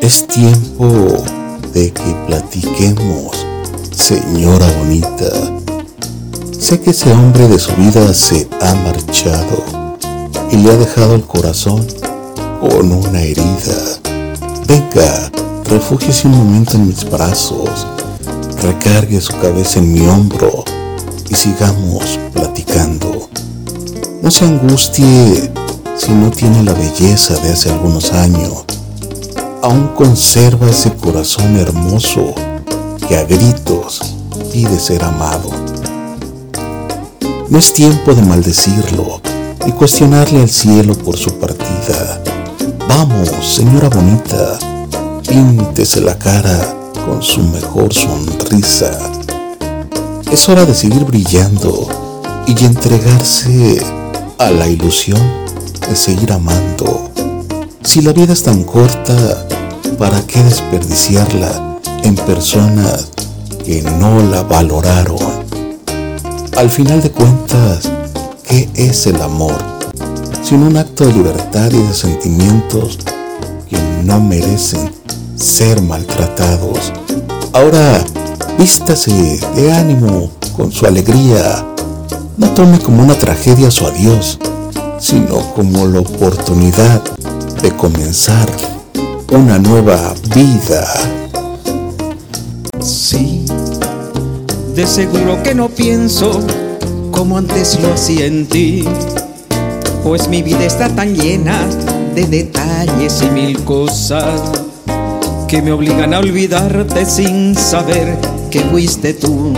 Es tiempo de que platiquemos, señora bonita. Sé que ese hombre de su vida se ha marchado y le ha dejado el corazón con una herida. Venga, refúgiese un momento en mis brazos, recargue su cabeza en mi hombro y sigamos platicando. No se angustie si no tiene la belleza de hace algunos años aún conserva ese corazón hermoso que a gritos pide ser amado. No es tiempo de maldecirlo ni cuestionarle al cielo por su partida. Vamos, señora bonita, píntese la cara con su mejor sonrisa. Es hora de seguir brillando y entregarse a la ilusión de seguir amando. Si la vida es tan corta, ¿para qué desperdiciarla en personas que no la valoraron? Al final de cuentas, ¿qué es el amor? Sino un acto de libertad y de sentimientos que no merecen ser maltratados. Ahora, vístase de ánimo con su alegría. No tome como una tragedia su adiós, sino como la oportunidad de comenzar una nueva vida. Sí, de seguro que no pienso como antes lo hacía en ti, pues mi vida está tan llena de detalles y mil cosas que me obligan a olvidarte sin saber que fuiste tú,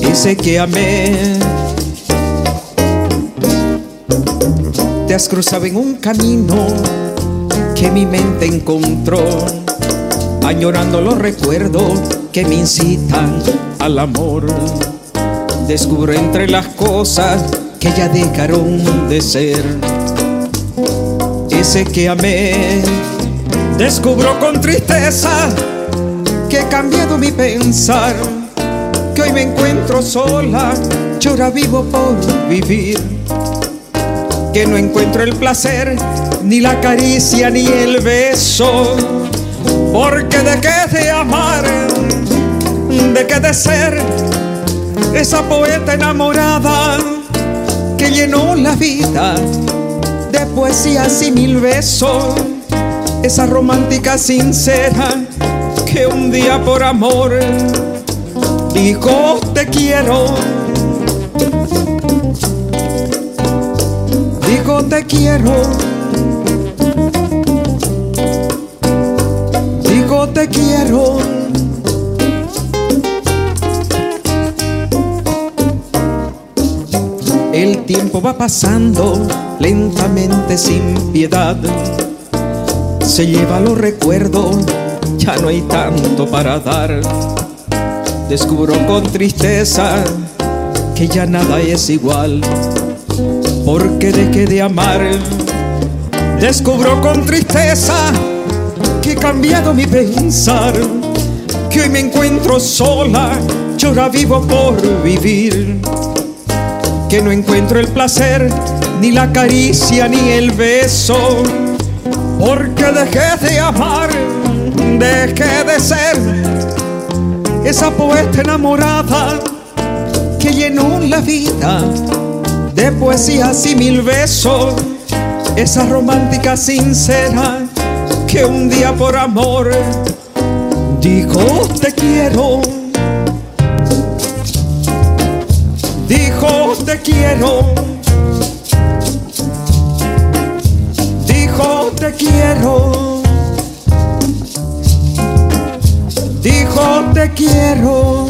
ese que amé. Te has cruzado en un camino que mi mente encontró, añorando los recuerdos que me incitan al amor. Descubro entre las cosas que ya dejaron de ser. Ese que amé, descubro con tristeza que he cambiado mi pensar, que hoy me encuentro sola, ahora vivo por vivir, que no encuentro el placer ni la caricia, ni el beso. Porque de qué de amar, de qué de ser esa poeta enamorada que llenó la vida de poesías y mil besos. Esa romántica sincera que un día por amor dijo te quiero. Te quiero. te quiero. El tiempo va pasando lentamente sin piedad. Se lleva los recuerdos, ya no hay tanto para dar. Descubro con tristeza que ya nada es igual, porque dejé de amar. Descubro con tristeza que he cambiado mi pensar, que hoy me encuentro sola, yo vivo por vivir, que no encuentro el placer, ni la caricia, ni el beso, porque dejé de amar, dejé de ser esa poeta enamorada que llenó la vida de poesías y mil besos, esa romántica sincera que un día por amor dijo te quiero. Dijo te quiero. Dijo te quiero. Dijo te quiero.